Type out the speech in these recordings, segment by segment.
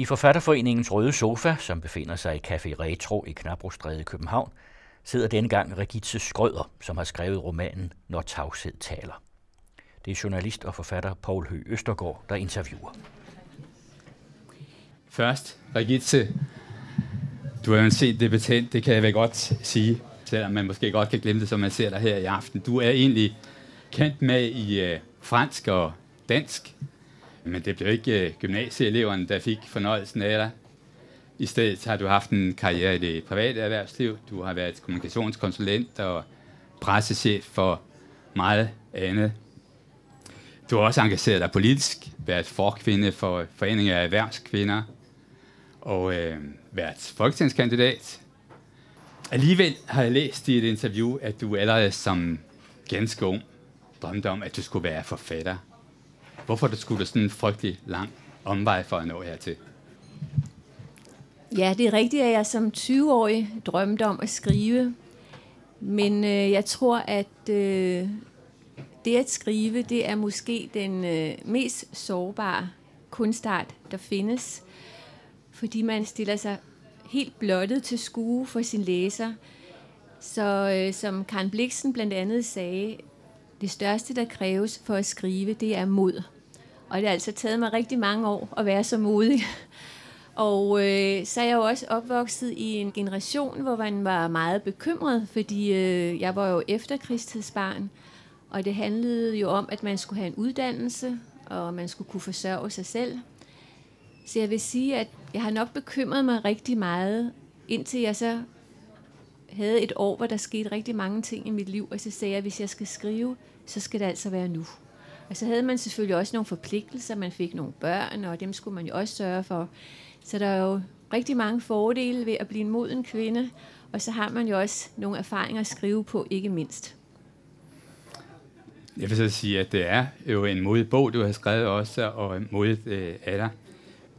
I Forfatterforeningens Røde Sofa, som befinder sig i Café Retro i Knabrostræde i København, sidder denne gang Regitze Skrøder, som har skrevet romanen Når tavshed taler. Det er journalist og forfatter Paul Høgh Østergaard, der interviewer. Først, Regitze, du har jo en set debattant, det kan jeg vel godt sige, selvom man måske godt kan glemme det, som man ser dig her i aften. Du er egentlig kendt med i øh, fransk og dansk, men det blev ikke øh, gymnasieeleverne, der fik fornøjelsen af dig. I stedet har du haft en karriere i det private erhvervsliv. Du har været kommunikationskonsulent og pressechef for meget andet. Du har også engageret dig politisk, været forkvinde for Foreningen af Erhvervskvinder og øh, været folketingskandidat. Alligevel har jeg læst i et interview, at du allerede som ganske ung drømte om, at du skulle være forfatter. Hvorfor det skulle der sådan en frygtelig lang omvej for at nå hertil? Ja, det er rigtigt, at jeg som 20-årig drømte om at skrive. Men øh, jeg tror, at øh, det at skrive, det er måske den øh, mest sårbare kunstart, der findes. Fordi man stiller sig helt blottet til skue for sin læser. Så øh, som Karen Bliksen blandt andet sagde, det største, der kræves for at skrive, det er mod. Og det har altså taget mig rigtig mange år at være så modig. Og øh, så er jeg jo også opvokset i en generation, hvor man var meget bekymret, fordi øh, jeg var jo efterkrigstidsbarn, og det handlede jo om, at man skulle have en uddannelse, og man skulle kunne forsørge sig selv. Så jeg vil sige, at jeg har nok bekymret mig rigtig meget, indtil jeg så havde et år, hvor der skete rigtig mange ting i mit liv, og så sagde jeg, at hvis jeg skal skrive, så skal det altså være nu. Og så havde man selvfølgelig også nogle forpligtelser, man fik nogle børn, og dem skulle man jo også sørge for. Så der er jo rigtig mange fordele ved at blive en moden kvinde, og så har man jo også nogle erfaringer at skrive på, ikke mindst. Jeg vil så sige, at det er jo en modig bog, du har skrevet også, og modigt øh, af dig.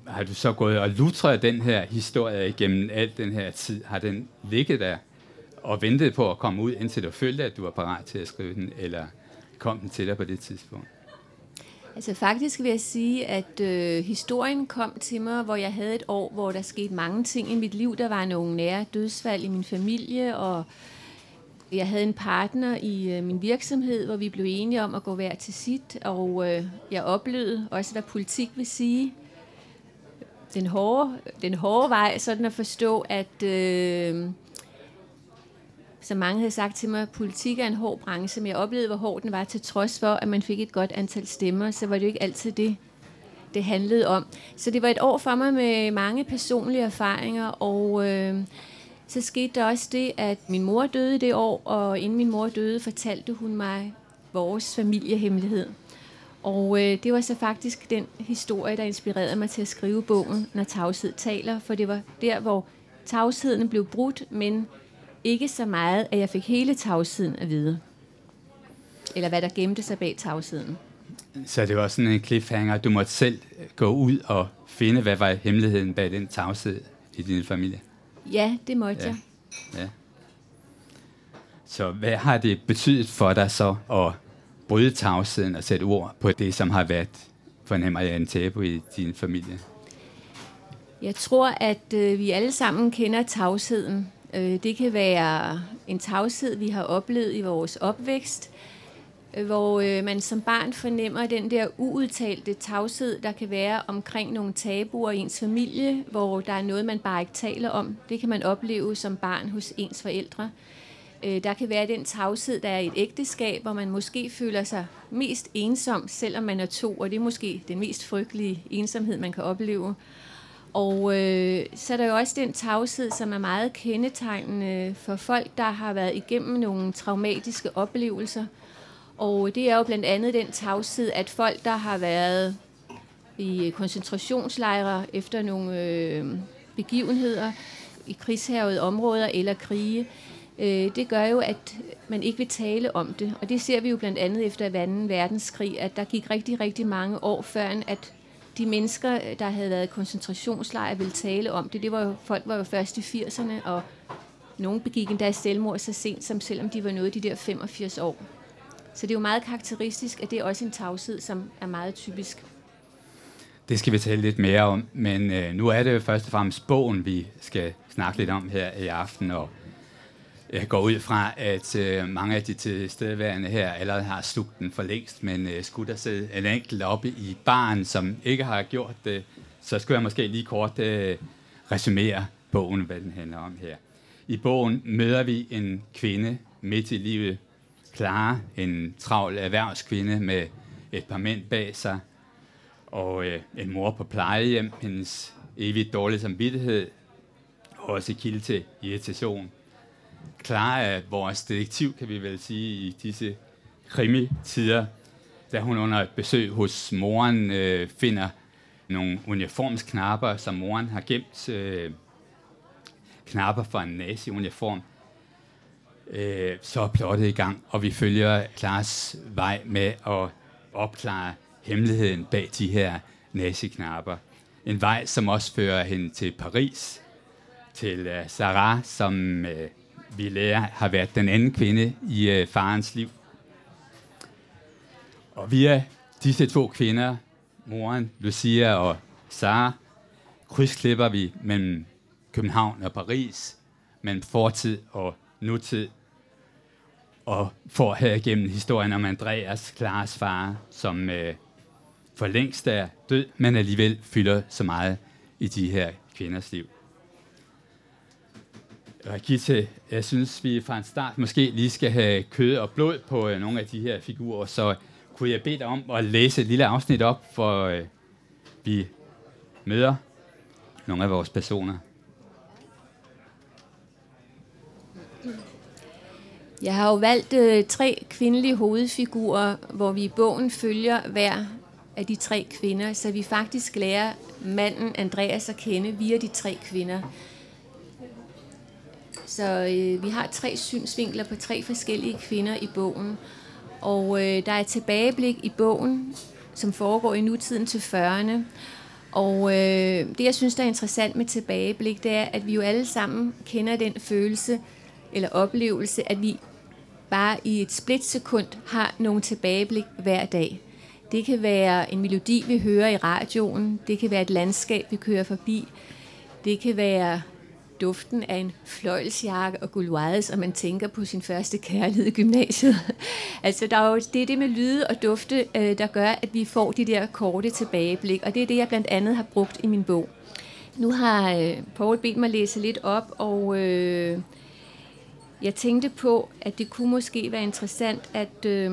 Har du så gået og lutret den her historie igennem al den her tid? Har den ligget der og ventede på at komme ud, indtil du følte, at du var parat til at skrive den, eller kom den til dig på det tidspunkt? Altså faktisk vil jeg sige, at øh, historien kom til mig, hvor jeg havde et år, hvor der skete mange ting i mit liv. Der var nogle nære dødsfald i min familie, og jeg havde en partner i øh, min virksomhed, hvor vi blev enige om at gå hver til sit, og øh, jeg oplevede også, hvad politik vil sige. Den hårde, den hårde vej, sådan at forstå, at øh, som mange havde sagt til mig, politik er en hård branche, men jeg oplevede, hvor hård den var, til trods for, at man fik et godt antal stemmer, så var det jo ikke altid det, det handlede om. Så det var et år for mig med mange personlige erfaringer, og øh, så skete der også det, at min mor døde det år, og inden min mor døde, fortalte hun mig vores familiehemmelighed. Og øh, det var så faktisk den historie, der inspirerede mig til at skrive bogen, Når tavshed taler, for det var der, hvor tavsheden blev brudt, men ikke så meget, at jeg fik hele tavsheden at vide. Eller hvad der gemte sig bag tavsheden. Så det var sådan en cliffhanger, du måtte selv gå ud og finde, hvad var hemmeligheden bag den tavshed i din familie? Ja, det måtte ja. jeg. Ja. Så hvad har det betydet for dig så at bryde tavsheden og sætte ord på det, som har været, fornemmer jeg, en tabu i din familie? Jeg tror, at øh, vi alle sammen kender tavsheden. Øh, det kan være en tavshed, vi har oplevet i vores opvækst, øh, hvor øh, man som barn fornemmer den der uudtalte tavshed, der kan være omkring nogle tabuer i ens familie, hvor der er noget, man bare ikke taler om. Det kan man opleve som barn hos ens forældre. Der kan være den tavshed, der er i et ægteskab, hvor man måske føler sig mest ensom, selvom man er to, og det er måske den mest frygtelige ensomhed, man kan opleve. Og øh, så er der jo også den tavshed, som er meget kendetegnende for folk, der har været igennem nogle traumatiske oplevelser. Og det er jo blandt andet den tavshed, at folk, der har været i koncentrationslejre efter nogle øh, begivenheder i krigshavede områder eller krige, øh, det gør jo, at man ikke vil tale om det. Og det ser vi jo blandt andet efter 2. verdenskrig, at der gik rigtig, rigtig mange år før, at de mennesker, øh, der havde været i koncentrationslejre, ville tale om det. det var jo, folk var jo først i 80'erne, og nogen begik endda selvmord så sent som selvom de var nået de der 85 år. Så det er jo meget karakteristisk, at det er også en tavshed, som er meget typisk. det skal vi tale lidt mere om, men øh, nu er det jo først og fremmest bogen, vi skal snakke lidt om her i aften, og jeg går ud fra, at øh, mange af de tilstedeværende her allerede har slugt den for længst, men øh, skulle der sidde en enkelt oppe i baren, som ikke har gjort det, så skulle jeg måske lige kort øh, resumere bogen, hvad den handler om her. I bogen møder vi en kvinde midt i livet, Clara, en travl erhvervskvinde med et par mænd bag sig, og øh, en mor på plejehjem, hendes evigt dårlige samvittighed, og også kilde til irritation klare vores detektiv, kan vi vel sige, i disse krimi-tider, da hun under et besøg hos moren øh, finder nogle uniformsknapper, som moren har gemt øh, knapper for en nazi-uniform, øh, så er plottet i gang, og vi følger Klares vej med at opklare hemmeligheden bag de her nazi-knapper. En vej, som også fører hende til Paris, til øh, Sarah, som øh, vi lærer har været den anden kvinde i øh, farens liv. Og via disse to kvinder, moren Lucia og Sara, krydsklipper vi mellem København og Paris, mellem fortid og nutid, og får her igennem historien om Andreas, Klares far, som øh, for længst er død, men alligevel fylder så meget i de her kvinders liv. Rigitte, jeg synes, vi fra en start måske lige skal have kød og blod på øh, nogle af de her figurer, så øh, kunne jeg bede dig om at læse et lille afsnit op, for øh, vi møder nogle af vores personer. Jeg har jo valgt øh, tre kvindelige hovedfigurer, hvor vi i bogen følger hver af de tre kvinder, så vi faktisk lærer manden Andreas at kende via de tre kvinder. Så øh, vi har tre synsvinkler på tre forskellige kvinder i bogen. Og øh, der er et tilbageblik i bogen, som foregår i nutiden til 40'erne. Og øh, det, jeg synes, der er interessant med tilbageblik, det er, at vi jo alle sammen kender den følelse eller oplevelse, at vi bare i et splitsekund har nogle tilbageblik hver dag. Det kan være en melodi, vi hører i radioen. Det kan være et landskab, vi kører forbi. Det kan være duften af en fløjlsjakke og gulwades, og man tænker på sin første kærlighed i gymnasiet. altså, der er jo, det er det med lyde og dufte, øh, der gør, at vi får de der korte tilbageblik, og det er det, jeg blandt andet har brugt i min bog. Nu har øh, Paul bedt mig læse lidt op, og øh, jeg tænkte på, at det kunne måske være interessant, at øh,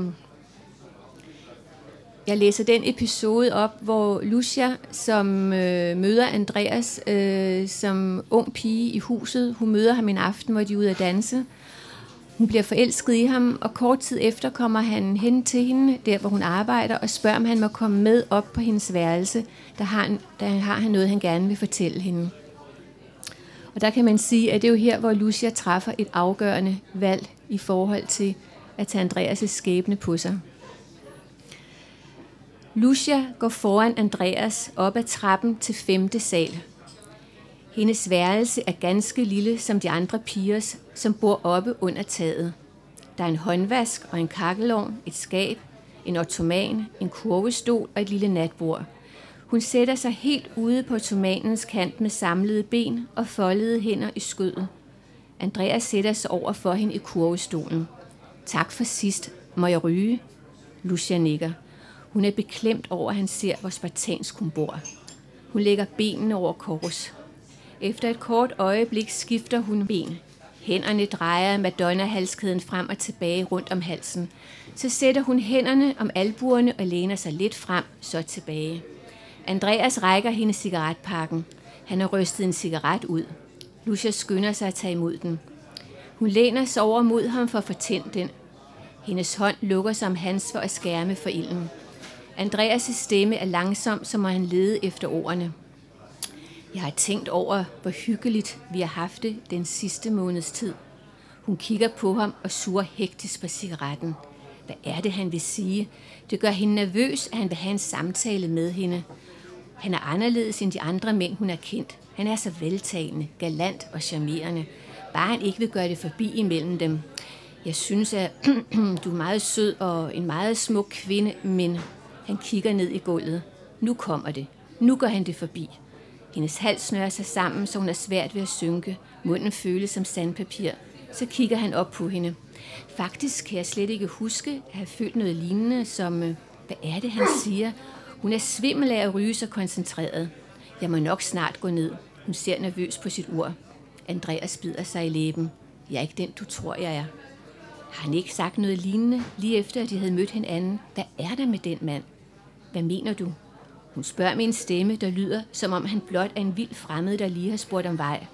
jeg læser den episode op, hvor Lucia, som øh, møder Andreas øh, som ung pige i huset, hun møder ham en aften, hvor de er ude at danse. Hun bliver forelsket i ham, og kort tid efter kommer han hen til hende, der hvor hun arbejder, og spørger, om han må komme med op på hendes værelse. Der har, han, der har han noget, han gerne vil fortælle hende. Og der kan man sige, at det er jo her, hvor Lucia træffer et afgørende valg i forhold til at tage Andreas' skæbne på sig. Lucia går foran Andreas op ad trappen til femte sal. Hendes værelse er ganske lille som de andre pigers, som bor oppe under taget. Der er en håndvask og en kakkelovn, et skab, en ottoman, en kurvestol og et lille natbord – hun sætter sig helt ude på ottomanens kant med samlede ben og foldede hænder i skødet. Andreas sætter sig over for hende i kurvestolen. Tak for sidst. Må jeg ryge? Lucia nikker. Hun er beklemt over, at han ser, hvor spartansk hun bor. Hun lægger benene over kors. Efter et kort øjeblik skifter hun ben. Hænderne drejer Madonna-halskæden frem og tilbage rundt om halsen. Så sætter hun hænderne om albuerne og læner sig lidt frem, så tilbage. Andreas rækker hende cigaretpakken. Han har rystet en cigaret ud. Lucia skynder sig at tage imod den. Hun læner sig over mod ham for at fortænde den. Hendes hånd lukker sig om hans for at skærme for ilden. Andreas' stemme er langsom, som må han lede efter ordene. Jeg har tænkt over, hvor hyggeligt vi har haft det den sidste måneds tid. Hun kigger på ham og suger hektisk på cigaretten. Hvad er det, han vil sige? Det gør hende nervøs, at han vil have en samtale med hende. Han er anderledes end de andre mænd, hun har kendt. Han er så veltagende, galant og charmerende. Bare han ikke vil gøre det forbi imellem dem. Jeg synes, at du er meget sød og en meget smuk kvinde, men han kigger ned i gulvet. Nu kommer det. Nu går han det forbi. Hendes hals snører sig sammen, så hun er svært ved at synke. Munden føles som sandpapir. Så kigger han op på hende. Faktisk kan jeg slet ikke huske at have følt noget lignende, som... Øh, hvad er det, han siger? Hun er svimmel af at ryge så koncentreret. Jeg må nok snart gå ned. Hun ser nervøs på sit ur. Andreas bider sig i læben. Jeg er ikke den, du tror, jeg er. Har han ikke sagt noget lignende, lige efter at de havde mødt hinanden? Hvad er der med den mand? Hvad mener du? Hun spørger med en stemme, der lyder, som om han blot er en vild fremmed, der lige har spurgt om vej.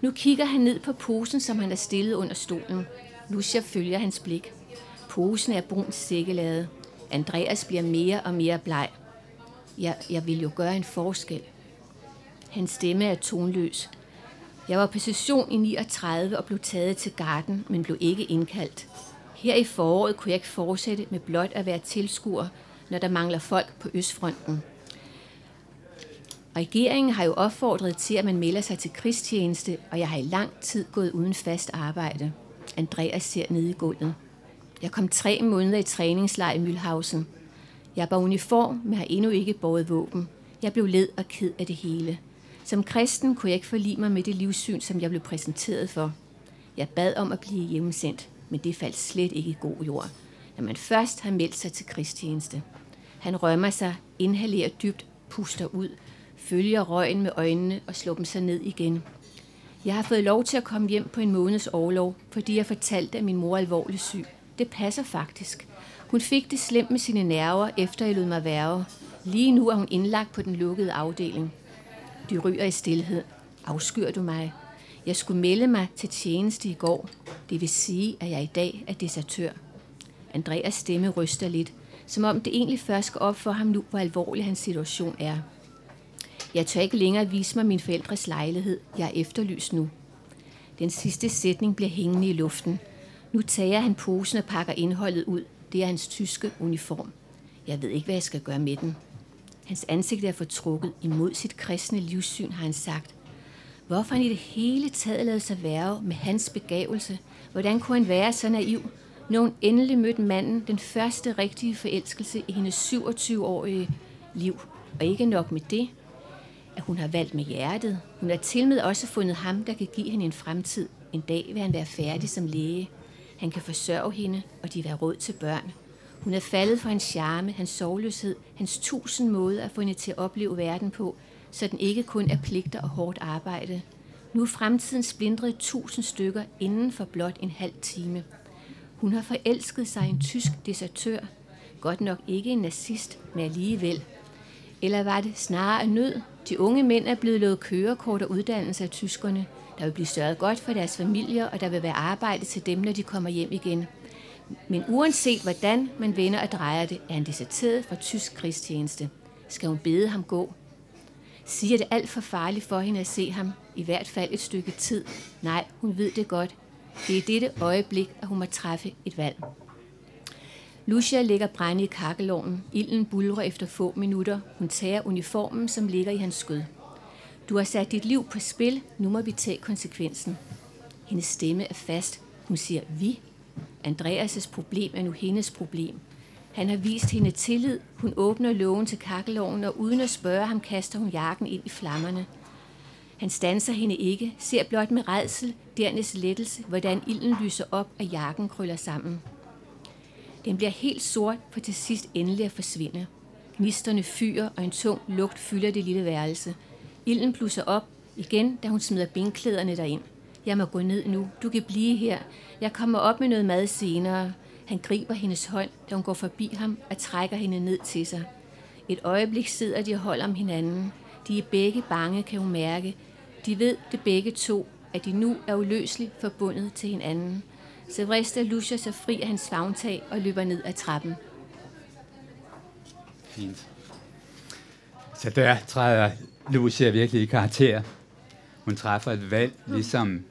Nu kigger han ned på posen, som han har stillet under stolen. Lucia følger hans blik. Posen er brun sækkelade. Andreas bliver mere og mere bleg. Jeg, jeg vil jo gøre en forskel. Hans stemme er tonløs. Jeg var på session i 39 og blev taget til garden, men blev ikke indkaldt. Her i foråret kunne jeg ikke fortsætte med blot at være tilskuer, når der mangler folk på Østfronten. Regeringen har jo opfordret til, at man melder sig til krigstjeneste, og jeg har i lang tid gået uden fast arbejde. Andreas ser ned i gulvet. Jeg kom tre måneder i træningslejr i Mülhausen. Jeg var uniform, men har endnu ikke båret våben. Jeg blev led og ked af det hele. Som kristen kunne jeg ikke forlige mig med det livssyn, som jeg blev præsenteret for. Jeg bad om at blive hjemmesendt, men det faldt slet ikke i god jord, når man først har meldt sig til krigstjeneste. Han rømmer sig, inhalerer dybt, puster ud, følger røgen med øjnene og slår dem sig ned igen. Jeg har fået lov til at komme hjem på en måneds overlov, fordi jeg fortalte, at min mor er alvorligt syg. Det passer faktisk. Hun fik det slemt med sine nerver, efter jeg lod mig værve. Lige nu er hun indlagt på den lukkede afdeling. De ryger i stillhed. Afskyr du mig? Jeg skulle melde mig til tjeneste i går. Det vil sige, at jeg i dag er desertør. Andreas stemme ryster lidt, som om det egentlig først går op for ham nu, hvor alvorlig hans situation er. Jeg tør ikke længere vise mig min forældres lejlighed. Jeg er efterlyst nu. Den sidste sætning bliver hængende i luften. Nu tager han posen og pakker indholdet ud. Det er hans tyske uniform. Jeg ved ikke, hvad jeg skal gøre med den. Hans ansigt er fortrukket imod sit kristne livssyn, har han sagt. Hvorfor han i det hele taget lavede sig værve med hans begavelse? Hvordan kunne han være så naiv, når hun endelig mødte manden, den første rigtige forelskelse i hendes 27-årige liv? Og ikke nok med det, at hun har valgt med hjertet. Hun har til med også fundet ham, der kan give hende en fremtid. En dag vil han være færdig som læge. Han kan forsørge hende, og de vil have råd til børn. Hun er faldet for hans charme, hans sovløshed, hans tusind måder at få hende til at opleve verden på, så den ikke kun er pligter og hårdt arbejde. Nu er fremtiden splindret i tusind stykker inden for blot en halv time. Hun har forelsket sig i en tysk desertør. Godt nok ikke en nazist, men alligevel. Eller var det snarere af nød? De unge mænd er blevet lovet kørekort og uddannelse af tyskerne. Der vil blive sørget godt for deres familier, og der vil være arbejde til dem, når de kommer hjem igen. Men uanset hvordan man vender og drejer det, er han deserteret fra tysk krigstjeneste. Skal hun bede ham gå? Siger det alt for farligt for hende at se ham, i hvert fald et stykke tid? Nej, hun ved det godt. Det er dette øjeblik, at hun må træffe et valg. Lucia ligger brænde i kakkelovnen. Ilden bulrer efter få minutter. Hun tager uniformen, som ligger i hans skød. Du har sat dit liv på spil. Nu må vi tage konsekvensen. Hendes stemme er fast. Hun siger vi. Andreas' problem er nu hendes problem. Han har vist hende tillid. Hun åbner lågen til kakkeloven, og uden at spørge ham, kaster hun jakken ind i flammerne. Han stanser hende ikke, ser blot med redsel, dernæst lettelse, hvordan ilden lyser op, og jakken krøller sammen. Den bliver helt sort, for til sidst endelig at forsvinde. Gnisterne fyrer, og en tung lugt fylder det lille værelse. Ilden plusser op igen, da hun smider benklæderne derind. Jeg må gå ned nu. Du kan blive her. Jeg kommer op med noget mad senere. Han griber hendes hånd, da hun går forbi ham og trækker hende ned til sig. Et øjeblik sidder de og holder om hinanden. De er begge bange, kan hun mærke. De ved det begge to, at de nu er uløseligt forbundet til hinanden. Så vrister Lucia sig fri af hans favntag og løber ned ad trappen. Fint. Så der træder Lucia virkelig i karakter. Hun træffer et valg, ligesom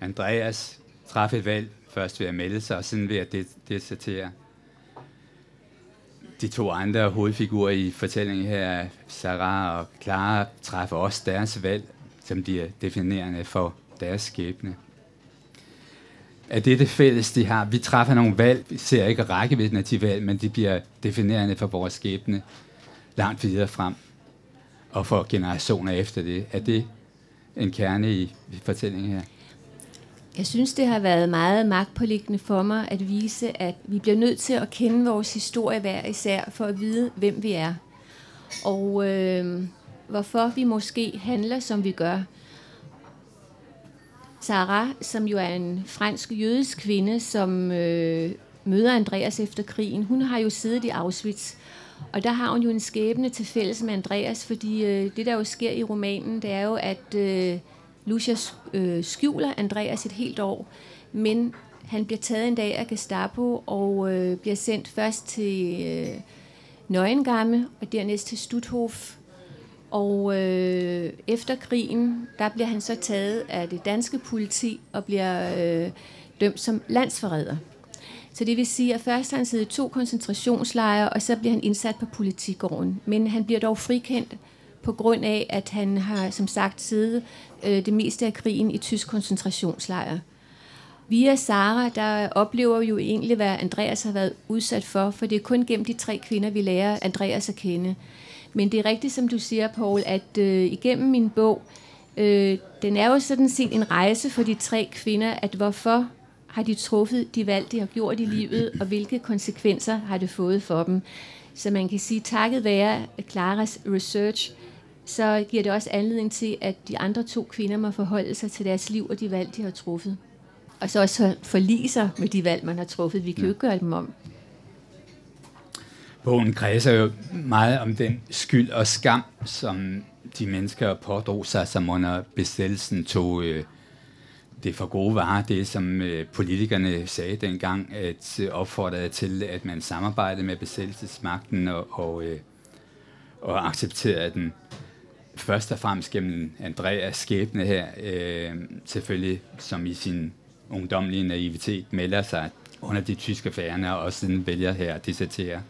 Andreas træffer et valg, først ved at melde sig, og siden ved at det- desertere. De to andre hovedfigurer i fortællingen her, Sarah og Clara, træffer også deres valg, som de er definerende for deres skæbne. Er det det fælles, de har, vi træffer nogle valg, vi ser ikke rækkevidden af de valg, men de bliver definerende for vores skæbne langt videre frem. og for generationer efter det. Er det en kerne i fortællingen her? Jeg synes, det har været meget magtpåliggende for mig at vise, at vi bliver nødt til at kende vores historie hver især, for at vide, hvem vi er. Og øh, hvorfor vi måske handler, som vi gør. Sarah, som jo er en fransk jødisk kvinde, som øh, møder Andreas efter krigen, hun har jo siddet i Auschwitz. Og der har hun jo en skæbne til fælles med Andreas, fordi øh, det, der jo sker i romanen, det er jo, at øh, Lucia øh, skjuler Andreas et helt år, men han bliver taget en dag af Gestapo og øh, bliver sendt først til øh, Nøgengamme og dernæst til Stutthof. Og øh, efter krigen, der bliver han så taget af det danske politi og bliver øh, dømt som landsforræder. Så det vil sige, at først har han siddet i to koncentrationslejre, og så bliver han indsat på politigården. Men han bliver dog frikendt på grund af, at han har, som sagt, siddet øh, det meste af krigen i tysk koncentrationslejr. Via Sara, der oplever vi jo egentlig, hvad Andreas har været udsat for, for det er kun gennem de tre kvinder, vi lærer Andreas at kende. Men det er rigtigt, som du siger, Paul, at øh, igennem min bog, øh, den er jo sådan set en rejse for de tre kvinder, at hvorfor har de truffet de valg, de har gjort i livet, og hvilke konsekvenser har det fået for dem. Så man kan sige, takket være Claras research, så giver det også anledning til, at de andre to kvinder må forholde sig til deres liv og de valg, de har truffet. Og så også forlige sig med de valg, man har truffet. Vi kan jo ikke gøre dem om. Bogen kredser jo meget om den skyld og skam, som de mennesker pådrog sig, som under besættelsen tog øh, det for gode varer, det som øh, politikerne sagde dengang, at øh, opfordrede til, at man samarbejdede med besættelsesmagten og, og, øh, og accepterede den først og fremmest gennem Andreas skæbne her, øh, selvfølgelig som i sin ungdomlige naivitet melder sig under de tyske færne, og siden vælger her at dissertere.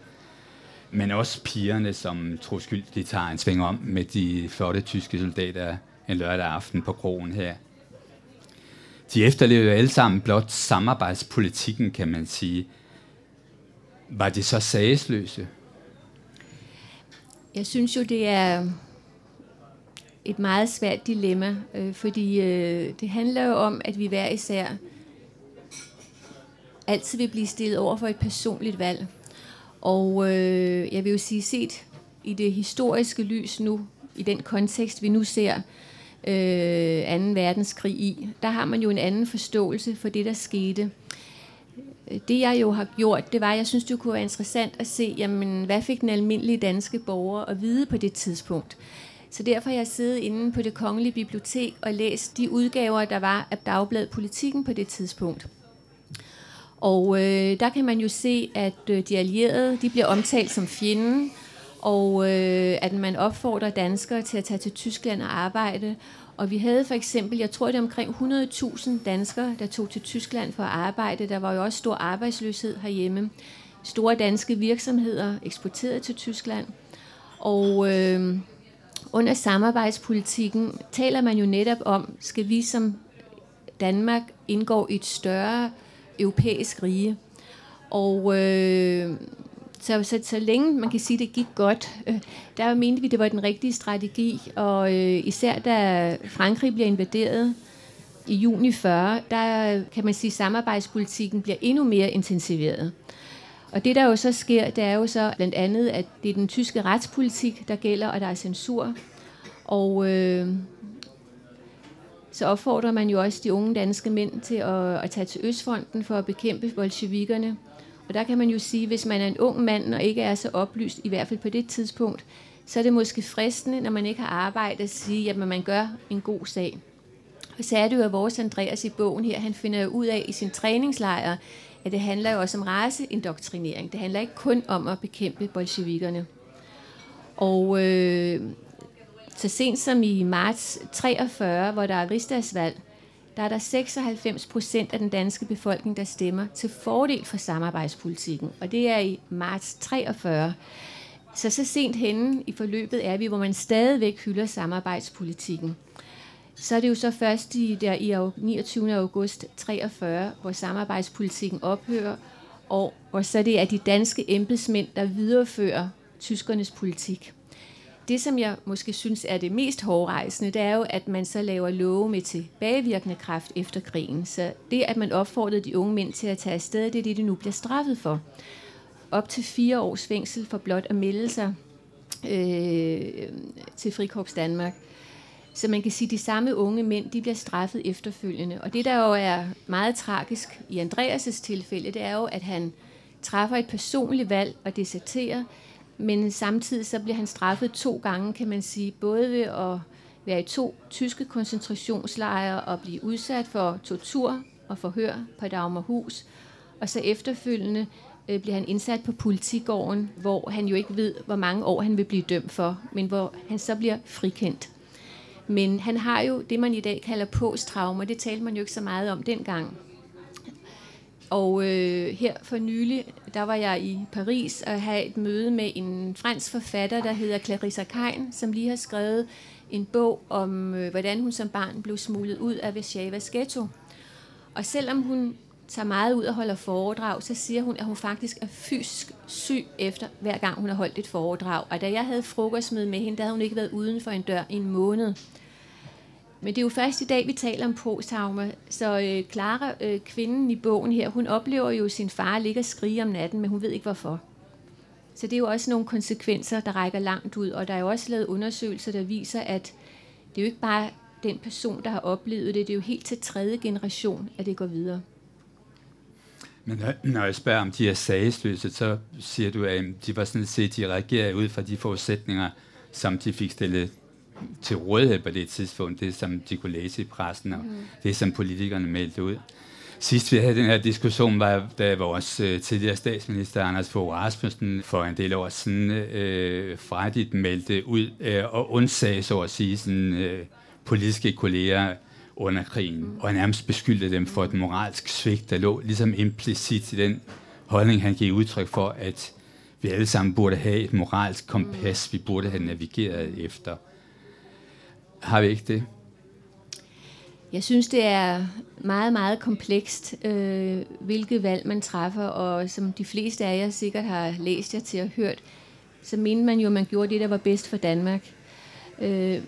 Men også pigerne, som tror de tager en sving om med de flotte tyske soldater en lørdag aften på krogen her. De efterlevede alle sammen blot samarbejdspolitikken, kan man sige. Var de så sagsløse? Jeg synes jo, det er et meget svært dilemma, øh, fordi øh, det handler jo om, at vi hver især altid vil blive stillet over for et personligt valg. Og øh, jeg vil jo sige, set i det historiske lys nu, i den kontekst, vi nu ser øh, 2. verdenskrig i, der har man jo en anden forståelse for det, der skete. Det jeg jo har gjort, det var, at jeg synes, det kunne være interessant at se, jamen, hvad fik den almindelige danske borger at vide på det tidspunkt. Så derfor har jeg siddet inde på det kongelige bibliotek og læst de udgaver, der var af Dagbladet Politikken på det tidspunkt. Og øh, der kan man jo se, at øh, de allierede de bliver omtalt som fjenden, og øh, at man opfordrer danskere til at tage til Tyskland og arbejde. Og vi havde for eksempel, jeg tror det er omkring 100.000 danskere, der tog til Tyskland for at arbejde. Der var jo også stor arbejdsløshed herhjemme. Store danske virksomheder eksporterede til Tyskland. Og øh, under samarbejdspolitikken taler man jo netop om, skal vi som Danmark indgå i et større europæisk rige. Og øh, så, så, så længe man kan sige, at det gik godt, øh, der mente vi, det var den rigtige strategi. Og øh, især da Frankrig bliver invaderet i juni 40, der kan man sige, at samarbejdspolitikken bliver endnu mere intensiveret. Og det, der jo så sker, det er jo så blandt andet, at det er den tyske retspolitik, der gælder, og der er censur. Og øh, så opfordrer man jo også de unge danske mænd til at, at tage til Østfronten for at bekæmpe bolsjevikerne. Og der kan man jo sige, hvis man er en ung mand og ikke er så oplyst, i hvert fald på det tidspunkt, så er det måske fristende, når man ikke har arbejde, at sige, at man gør en god sag. Og så er det jo, at vores Andreas i bogen her, han finder jo ud af i sin træningslejr, at det handler jo også om raceindoktrinering. Det handler ikke kun om at bekæmpe bolsjevikerne. Og øh, så sent som i marts 43, hvor der er rigsdagsvalg, der er der 96 procent af den danske befolkning, der stemmer til fordel for samarbejdspolitikken. Og det er i marts 43. Så så sent henne i forløbet er vi, hvor man stadigvæk hylder samarbejdspolitikken. Så er det jo så først i, der i 29. august 43, hvor samarbejdspolitikken ophører, og hvor så det er de danske embedsmænd, der viderefører tyskernes politik det, som jeg måske synes er det mest hårdrejsende, det er jo, at man så laver love med tilbagevirkende kraft efter krigen. Så det, at man opfordrede de unge mænd til at tage afsted, det er det, de nu bliver straffet for. Op til fire års fængsel for blot at melde sig øh, til Frikorps Danmark. Så man kan sige, at de samme unge mænd, de bliver straffet efterfølgende. Og det, der jo er meget tragisk i Andreas' tilfælde, det er jo, at han træffer et personligt valg og deserterer, men samtidig så bliver han straffet to gange, kan man sige, både ved at være i to tyske koncentrationslejre og blive udsat for tortur og forhør på Dagmarhus, og så efterfølgende øh, bliver han indsat på politigården, hvor han jo ikke ved, hvor mange år han vil blive dømt for, men hvor han så bliver frikendt. Men han har jo det, man i dag kalder posttraumer. Det talte man jo ikke så meget om dengang. Og øh, her for nylig, der var jeg i Paris og havde et møde med en fransk forfatter, der hedder Clarissa Kein, som lige har skrevet en bog om, øh, hvordan hun som barn blev smuglet ud af Veshavas ghetto. Og selvom hun tager meget ud og holder foredrag, så siger hun, at hun faktisk er fysisk syg efter hver gang hun har holdt et foredrag. Og da jeg havde frokostmøde med hende, der havde hun ikke været uden for en dør i en måned. Men det er jo først i dag, vi taler om posttraumer. Så øh, Clara, øh, kvinden i bogen her, hun oplever jo, at sin far ligger og skriger om natten, men hun ved ikke hvorfor. Så det er jo også nogle konsekvenser, der rækker langt ud. Og der er jo også lavet undersøgelser, der viser, at det er jo ikke bare den person, der har oplevet det, det er jo helt til tredje generation, at det går videre. Men når jeg spørger om de er sagesløse, så siger du, at de var sådan set, de reagerer ud fra de forudsætninger, som de fik stillet til rådighed på det tidspunkt, det som de kunne læse i pressen, og mm. det som politikerne meldte ud. Sidst vi havde den her diskussion, var da vores øh, tidligere statsminister Anders Fogh Rasmussen for en del år siden øh, frejdigt meldte ud øh, og undsagde, så at sige, sådan, øh, politiske kolleger under krigen, mm. og nærmest beskyldte dem for et moralsk svigt, der lå ligesom implicit i den holdning, han gav udtryk for, at vi alle sammen burde have et moralsk kompas, vi burde have navigeret efter. Har vi ikke det? Jeg synes, det er meget, meget komplekst, øh, hvilket valg man træffer, og som de fleste af jer sikkert har læst jer til og hørt, så mente man jo, at man gjorde det, der var bedst for Danmark. Øh,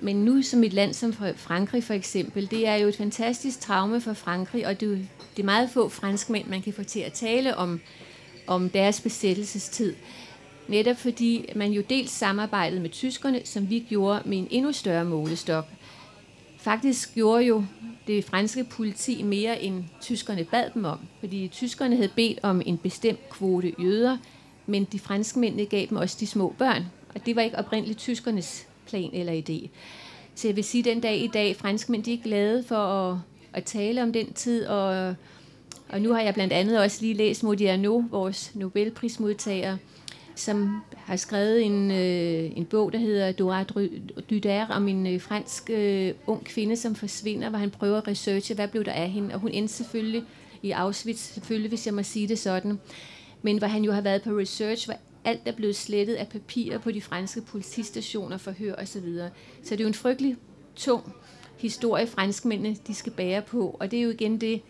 men nu som et land som Frankrig for eksempel, det er jo et fantastisk traume for Frankrig, og det, det er meget få franskmænd, man kan få til at tale om, om deres besættelsestid. Netop fordi man jo dels samarbejdede med tyskerne, som vi gjorde med en endnu større målestok. Faktisk gjorde jo det franske politi mere end tyskerne bad dem om, fordi tyskerne havde bedt om en bestemt kvote jøder, men de franske mænd gav dem også de små børn, og det var ikke oprindeligt tyskernes plan eller idé. Så jeg vil sige, at den dag i dag, franskmænd de er glade for at, at tale om den tid, og, og nu har jeg blandt andet også lige læst Modiano, vores Nobelprismodtager, som har skrevet en, øh, en bog, der hedder Dora Duder, om en øh, fransk øh, ung kvinde, som forsvinder, hvor han prøver at researche, hvad blev der af hende, og hun endte selvfølgelig i Auschwitz, selvfølgelig, hvis jeg må sige det sådan, men hvor han jo har været på research, hvor alt er blevet slettet af papirer på de franske politistationer, forhør osv. Så, videre. så det er jo en frygtelig tung historie, franskmændene de skal bære på, og det er jo igen det,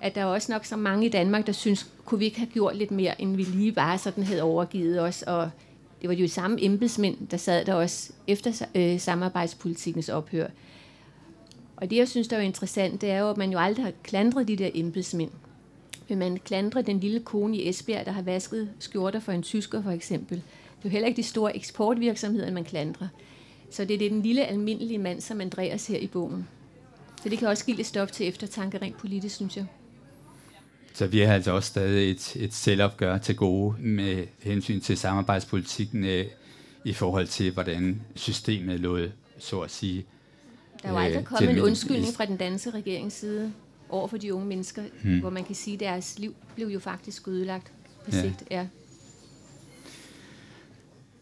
at der er også nok så mange i Danmark, der synes, kunne vi ikke have gjort lidt mere, end vi lige bare sådan havde overgivet os, og det var jo de samme embedsmænd, der sad der også efter øh, samarbejdspolitikens ophør. Og det, jeg synes, der er interessant, det er jo, at man jo aldrig har klandret de der embedsmænd. Men man klandrer den lille kone i Esbjerg, der har vasket skjorter for en tysker, for eksempel. Det er jo heller ikke de store eksportvirksomheder, man klandrer. Så det er den lille almindelige mand, som Andreas her i bogen. Så det kan også give lidt stof til eftertanke rent politisk, synes jeg. Så vi har altså også stadig et, et selvopgør til gode med hensyn til samarbejdspolitikken øh, i forhold til, hvordan systemet lå, så at sige. Der var aldrig øh, kommet en undskyldning fra den danske regerings side over for de unge mennesker, hmm. hvor man kan sige, at deres liv blev jo faktisk ødelagt på ja. sigt. Ja.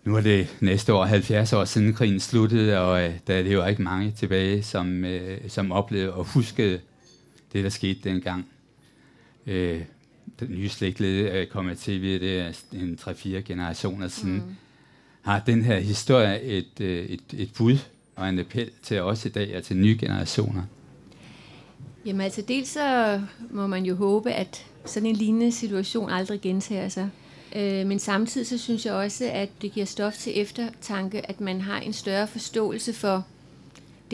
Nu er det næste år 70 år siden krigen sluttede, og øh, der er det jo ikke mange tilbage, som, øh, som oplevede og huskede det, der skete dengang. Øh, den nye slægtlede er kommet til, det er en 3-4 generationer siden. Mm. Har den her historie et, øh, et, et bud og en appel til os i dag og til nye generationer? Jamen altså, dels så må man jo håbe, at sådan en lignende situation aldrig gentager sig. Øh, men samtidig så synes jeg også, at det giver stof til eftertanke, at man har en større forståelse for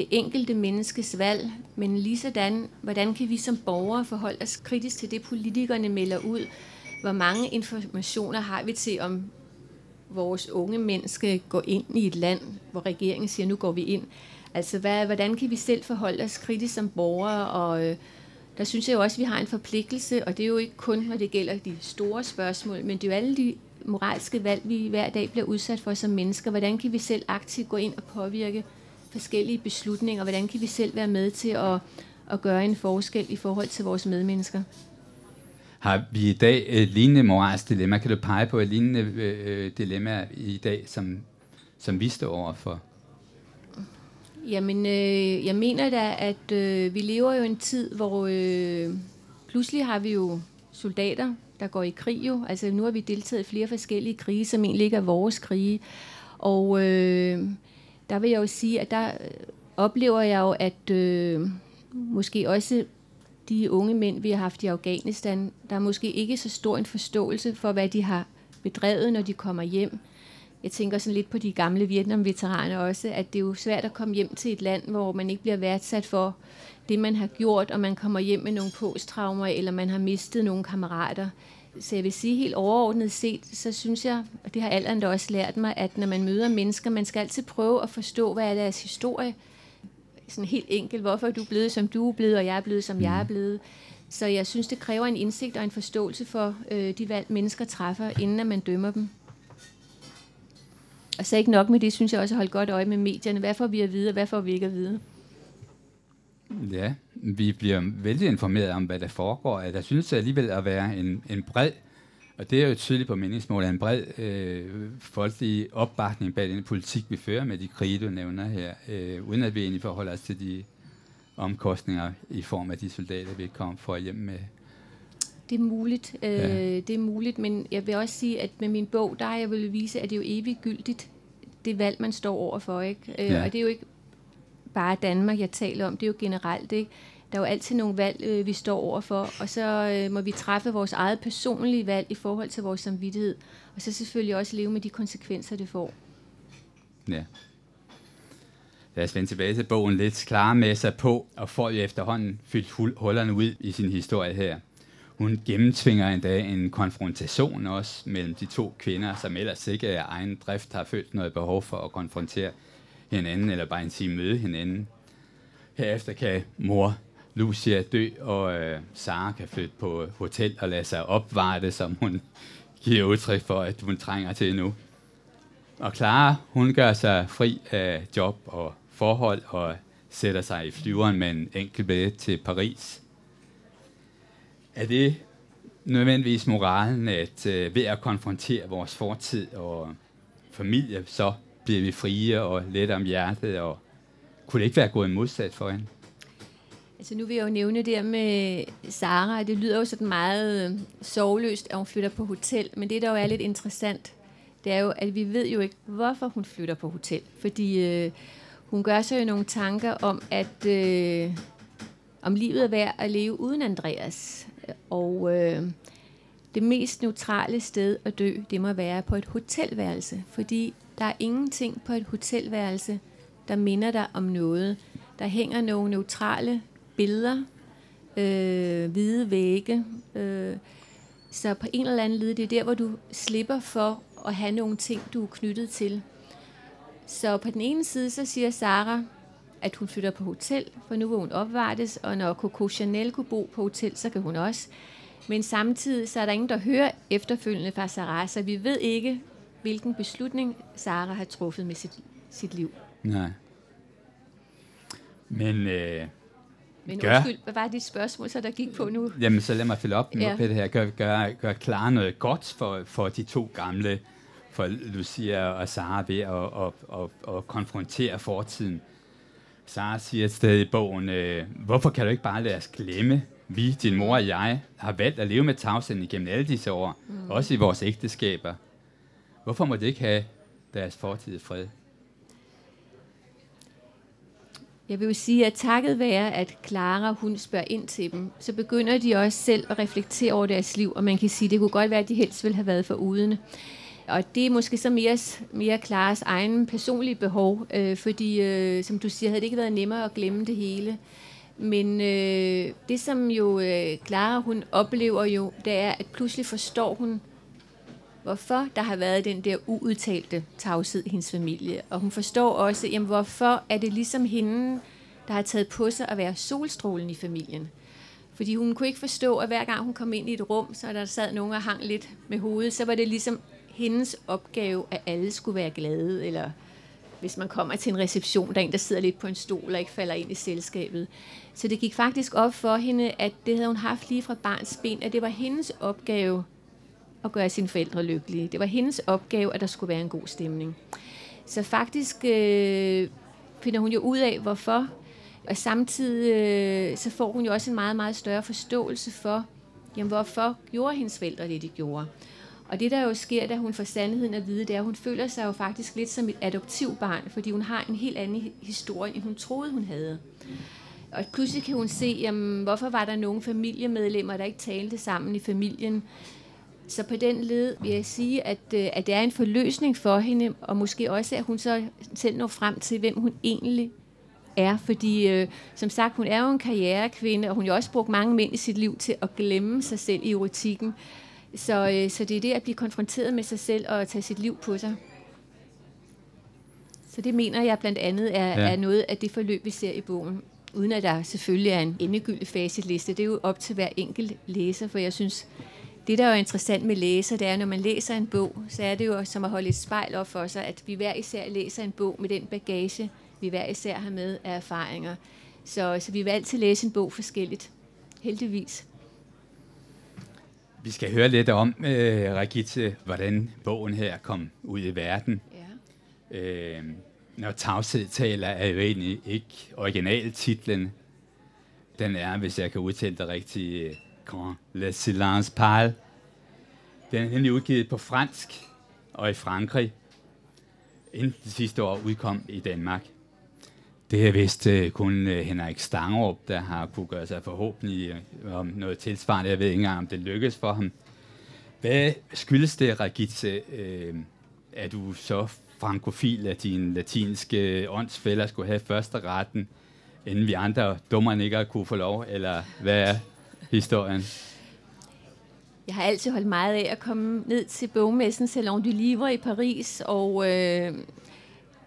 det enkelte menneskes valg, men lige sådan, hvordan kan vi som borgere forholde os kritisk til det, politikerne melder ud? Hvor mange informationer har vi til, om vores unge menneske går ind i et land, hvor regeringen siger, nu går vi ind? Altså, hvad, hvordan kan vi selv forholde os kritisk som borgere? Og øh, der synes jeg jo også, at vi har en forpligtelse, og det er jo ikke kun, når det gælder de store spørgsmål, men det er jo alle de moralske valg, vi hver dag bliver udsat for som mennesker. Hvordan kan vi selv aktivt gå ind og påvirke forskellige beslutninger? Hvordan kan vi selv være med til at, at gøre en forskel i forhold til vores medmennesker? Har vi i dag et lignende moralsk dilemma? Kan du pege på et lignende øh, dilemma i dag, som, som vi står overfor? Jamen, øh, jeg mener da, at øh, vi lever jo en tid, hvor øh, pludselig har vi jo soldater, der går i krig jo. Altså nu har vi deltaget i flere forskellige krige, som egentlig ikke er vores krige. Og øh, der vil jeg jo sige, at der øh, oplever jeg jo, at øh, måske også de unge mænd, vi har haft i Afghanistan, der er måske ikke så stor en forståelse for, hvad de har bedrevet, når de kommer hjem. Jeg tænker sådan lidt på de gamle Vietnam-veteraner også, at det er jo svært at komme hjem til et land, hvor man ikke bliver værdsat for det, man har gjort, og man kommer hjem med nogle posttraumer, eller man har mistet nogle kammerater. Så jeg vil sige helt overordnet set, så synes jeg, og det har alderen også lært mig, at når man møder mennesker, man skal altid prøve at forstå, hvad er deres historie. Sådan helt enkelt, hvorfor er du blevet, som du er blevet, og jeg er blevet, som mm. jeg er mm. blevet. Så jeg synes, det kræver en indsigt og en forståelse for øh, de valg, mennesker træffer, inden at man dømmer dem. Og så ikke nok med det, synes jeg også at holde godt øje med medierne. Hvad får vi at vide, og hvad får vi ikke at vide? Ja, vi bliver vældig informeret om, hvad der foregår. Der synes alligevel at være en, en bred, og det er jo tydeligt på meningsmålet, en bred øh, folkelig opbakning bag den politik, vi fører med de krige, du nævner her, øh, uden at vi egentlig forholder os til de omkostninger i form af de soldater, vi kommer for hjem med. Det er muligt, øh, ja. det er muligt, men jeg vil også sige, at med min bog, der har jeg vil vise, at det er jo evigt gyldigt, det valg, man står overfor. Ikke? Øh, ja. Og det er jo ikke bare Danmark, jeg taler om, det er jo generelt. Ikke? Der er jo altid nogle valg, øh, vi står overfor, og så øh, må vi træffe vores eget personlige valg i forhold til vores samvittighed, og så selvfølgelig også leve med de konsekvenser, det får. Ja. Lad os vende tilbage til bogen lidt klare med sig på, og får jo efterhånden fyldt hullerne ud i sin historie her. Hun gennemtvinger endda en konfrontation også mellem de to kvinder, som ellers ikke af egen drift har følt noget behov for at konfrontere hinanden, eller bare en sige møde hinanden. Herefter kan mor Lucia dø, og øh, Sara kan flytte på hotel og lade sig opvarte, som hun giver udtryk for, at hun trænger til nu. Og Clara, hun gør sig fri af job og forhold og sætter sig i flyveren med en enkelt billet til Paris. Er det nødvendigvis moralen, at øh, ved at konfrontere vores fortid og familie, så bliver vi frie og let om hjertet, og kunne det ikke være gået modsat for hende? Altså nu vil jeg jo nævne det med Sara, det lyder jo sådan meget øh, sovløst, at hun flytter på hotel, men det der jo er lidt interessant, det er jo, at vi ved jo ikke, hvorfor hun flytter på hotel, fordi øh, hun gør sig jo nogle tanker om, at øh, om livet er værd at leve uden Andreas, og øh, det mest neutrale sted at dø, det må være på et hotelværelse, fordi der er ingenting på et hotelværelse, der minder dig om noget. Der hænger nogle neutrale billeder, øh, hvide vægge. Øh, så på en eller anden led, det er der, hvor du slipper for at have nogle ting, du er knyttet til. Så på den ene side, så siger Sara, at hun flytter på hotel, for nu vil hun opvartes, og når Coco Chanel kunne bo på hotel, så kan hun også. Men samtidig så er der ingen, der hører efterfølgende fra Sara, så vi ved ikke, hvilken beslutning Sara har truffet med sit, sit liv. Nej. Men, øh, Men gør, undskyld, hvad var dit spørgsmål, så der gik på nu? Jamen, så lad mig følge op ja. med det her. Gør, gør, gør klar noget godt for, for de to gamle, for Lucia og Sara ved at, at, at, at konfrontere fortiden. Sara siger et sted i bogen, øh, hvorfor kan du ikke bare lade os glemme, vi, din mor og jeg, har valgt at leve med tavsheden igennem alle disse år, mm. også i vores ægteskaber. Hvorfor må de ikke have deres fortid fred? Jeg vil jo sige, at takket være, at Clara hun spørger ind til dem, så begynder de også selv at reflektere over deres liv, og man kan sige, at det kunne godt være, at de helst ville have været for uden. Og det er måske så mere, mere Claras egen personlige behov, øh, fordi, øh, som du siger, havde det ikke været nemmere at glemme det hele. Men øh, det, som jo øh, Clara hun oplever jo, det er, at pludselig forstår hun, hvorfor der har været den der uudtalte tavshed i hendes familie. Og hun forstår også, jamen, hvorfor er det ligesom hende, der har taget på sig at være solstrålen i familien. Fordi hun kunne ikke forstå, at hver gang hun kom ind i et rum, så der sad nogen og hang lidt med hovedet, så var det ligesom hendes opgave, at alle skulle være glade, eller hvis man kommer til en reception, der er en, der sidder lidt på en stol og ikke falder ind i selskabet. Så det gik faktisk op for hende, at det havde hun haft lige fra barns ben, at det var hendes opgave at gøre sine forældre lykkelige. Det var hendes opgave, at der skulle være en god stemning. Så faktisk øh, finder hun jo ud af, hvorfor. Og samtidig øh, så får hun jo også en meget, meget større forståelse for, jamen, hvorfor gjorde hendes forældre det, de gjorde. Og det, der jo sker, da hun får sandheden at vide, det er, at hun føler sig jo faktisk lidt som et adoptivbarn, fordi hun har en helt anden historie, end hun troede, hun havde. Og pludselig kan hun se, jamen, hvorfor var der nogle familiemedlemmer, der ikke talte sammen i familien. Så på den led vil jeg sige, at, øh, at det er en forløsning for hende, og måske også, at hun så selv når frem til, hvem hun egentlig er. Fordi, øh, som sagt, hun er jo en karrierekvinde, og hun har også brugt mange mænd i sit liv til at glemme sig selv i erotikken. Så, øh, så det er det at blive konfronteret med sig selv og tage sit liv på sig. Så det mener jeg blandt andet er, ja. er noget af det forløb, vi ser i bogen. Uden at der selvfølgelig er en endegyldig facitliste. Det er jo op til hver enkelt læser, for jeg synes, det der er jo interessant med læser, det er, når man læser en bog, så er det jo som at holde et spejl op for sig, at vi hver især læser en bog med den bagage, vi hver især har med af erfaringer. Så, så vi vil altid læse en bog forskelligt. Heldigvis. Vi skal høre lidt om, øh, Regitte, hvordan bogen her kom ud i verden. Ja. Øh, når tavshed taler, er jo egentlig ikke originaltitlen. Den er, hvis jeg kan udtale det rigtigt, Quand le silence parle. Den er nemlig udgivet på fransk og i Frankrig, inden det sidste år udkom i Danmark. Det er vist uh, kun uh, Henrik Stangerup, der har kunne gøre sig forhåbentlig uh, om noget tilsvarende. Jeg ved ikke engang, om det lykkes for ham. Hvad skyldes det, Ragitze, uh, at du så frankofil, at din latinske åndsfælder skulle have første retten, inden vi andre dummerne ikke kunne få lov, eller hvad er historien? Jeg har altid holdt meget af at komme ned til bogmessen Salon du Livre i Paris, og øh,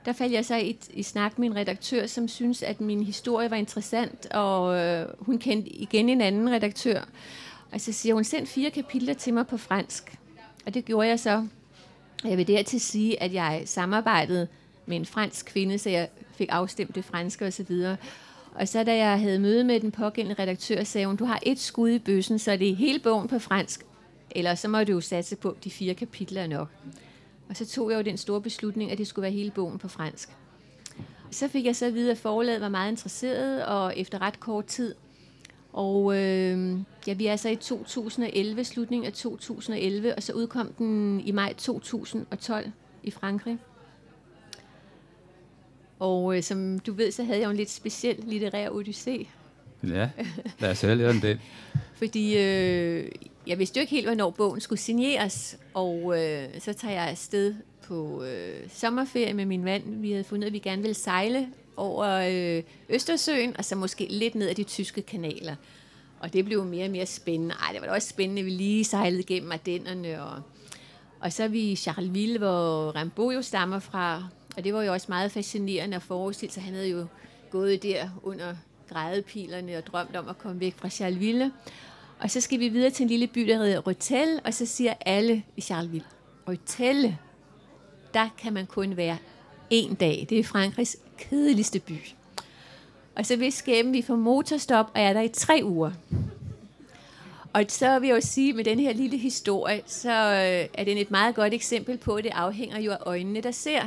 der faldt jeg så i, i snak med en redaktør, som synes, at min historie var interessant, og øh, hun kendte igen en anden redaktør. Og så siger hun, send fire kapitler til mig på fransk. Og det gjorde jeg så. Jeg vil dertil sige, at jeg samarbejdede med en fransk kvinde, så jeg fik afstemt det franske osv. Og og så da jeg havde møde med den pågældende redaktør, sagde hun, du har et skud i bøssen, så det er hele bogen på fransk. Eller så må du jo satse på, at de fire kapitler er nok. Og så tog jeg jo den store beslutning, at det skulle være hele bogen på fransk. Så fik jeg så at vide, at forlaget var meget interesseret, og efter ret kort tid. Og øh, ja, vi er så i 2011, slutningen af 2011, og så udkom den i maj 2012 i Frankrig. Og øh, som du ved, så havde jeg jo en lidt speciel litterær odyssé. Ja, lad os høre lidt om det. Fordi øh, jeg vidste jo ikke helt, hvornår bogen skulle signeres, og øh, så tager jeg afsted på øh, sommerferie med min mand. Vi havde fundet, at vi gerne ville sejle over øh, Østersøen, og så måske lidt ned ad de tyske kanaler. Og det blev mere og mere spændende. Ej, det var da også spændende, at vi lige sejlede gennem Ardennerne. Og, og så er vi i Charleville, hvor Rimbaud jo stammer fra. Og det var jo også meget fascinerende at forestille sig. Han havde jo gået der under grædepilerne og drømt om at komme væk fra Charleville. Og så skal vi videre til en lille by, der hedder Røtel, og så siger alle i Charleville, Røtel, der kan man kun være en dag. Det er Frankrigs kedeligste by. Og så vil skæben vi får motorstop, og er der i tre uger. Og så vil jeg jo sige, at med den her lille historie, så øh, er det et meget godt eksempel på, at det afhænger jo af øjnene, der ser.